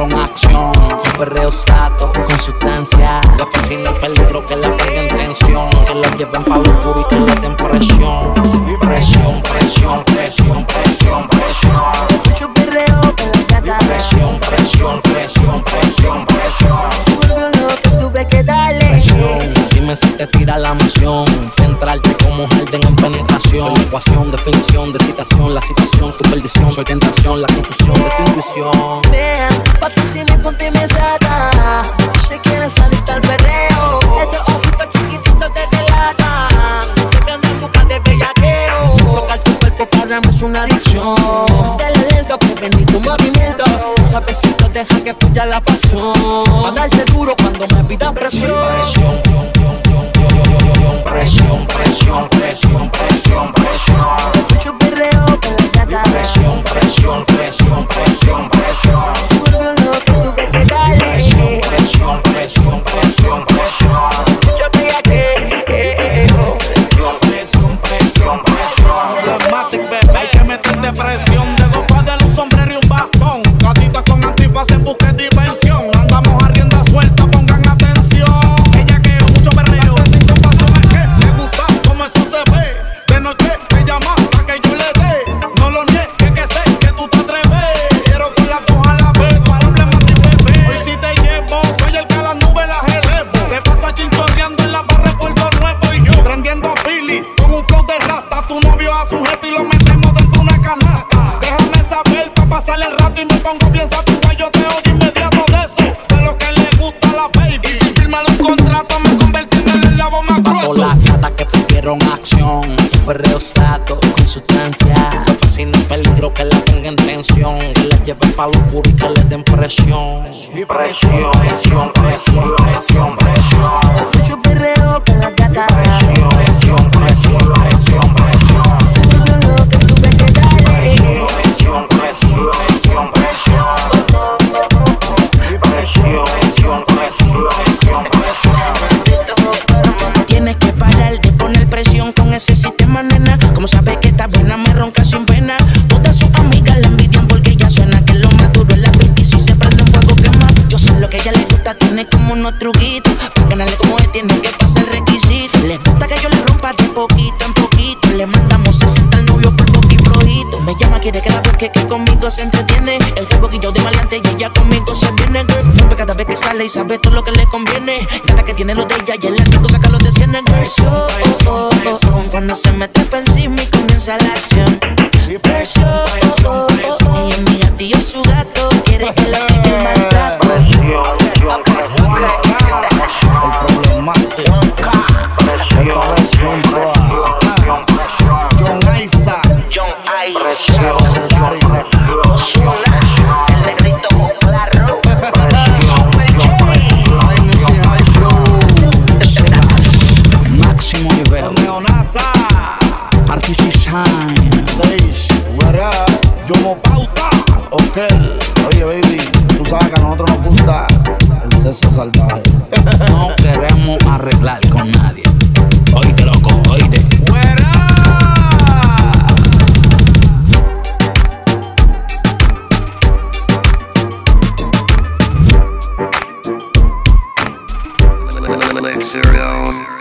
que pidieron acción. Un perreo sato con sustancia. Le fascina el peligro que la ponga en tensión. Que la lleven pa' lo oscuro y que le den presión. Presión, presión, presión, presión, presión. Mucho perreo con gatas. Presión, presión, presión, presión, presión. Se volvió loco, tuve que darle. Presión. Dime si te tira la emoción. Entrarte como jardín en penetración. Soy ecuación, definición de citación. La situación, tu perdición. Soy tentación, la confusión de tu intuición. Ven, papi, si me ponte y me sata. Si quieres salir al perreo. Estos ojitos chiquititos te delatan. Que andan buscando de bellaqueo. Tocar tu cuerpo para mí es una adicción. Hacerlo lento, prevenir tus movimientos. Suavecito, deja que fluya la pasión. Pongo bien saturado. Yo te odio inmediato de eso. De lo que le gusta a la baby. Y si firman un contrato me convertí en el eslavo más grueso. las gatas que pidieron acción. Perreo sato con sustancia. Le fascina el peligro que la ponga en tensión. Que la lleven pa' lo oscuro y que le den presión. Presión, presión, presión, presión, presión. Mucho que ella le gusta, tiene como unos truquitos. Para ganarle como él tiene que pasar el requisito. Le gusta que yo le rompa de poquito en poquito. Le mandamos 60 al novio por flojito. Me llama, quiere que la busque, que conmigo se entretiene. El jefe yo de maleante y ella conmigo se viene. Rompe cada vez que sale y sabe todo lo que le conviene. Gana que tiene lo de ella y el látigo saca los de cien oh, oh, oh, cuando se mete pa' encima y comienza la acción. Presión, oh, oh, oh, ella es mi gatillo, su gato. Quiere que quite el maltrato. El problemático. Vez junto a John. Máximo nivel. Neonasa. Oye, baby. Tú sabes que a nosotros nos gusta el sexo salvaje. No queremos arreglar con nadie. Oíste, loco, oíste. What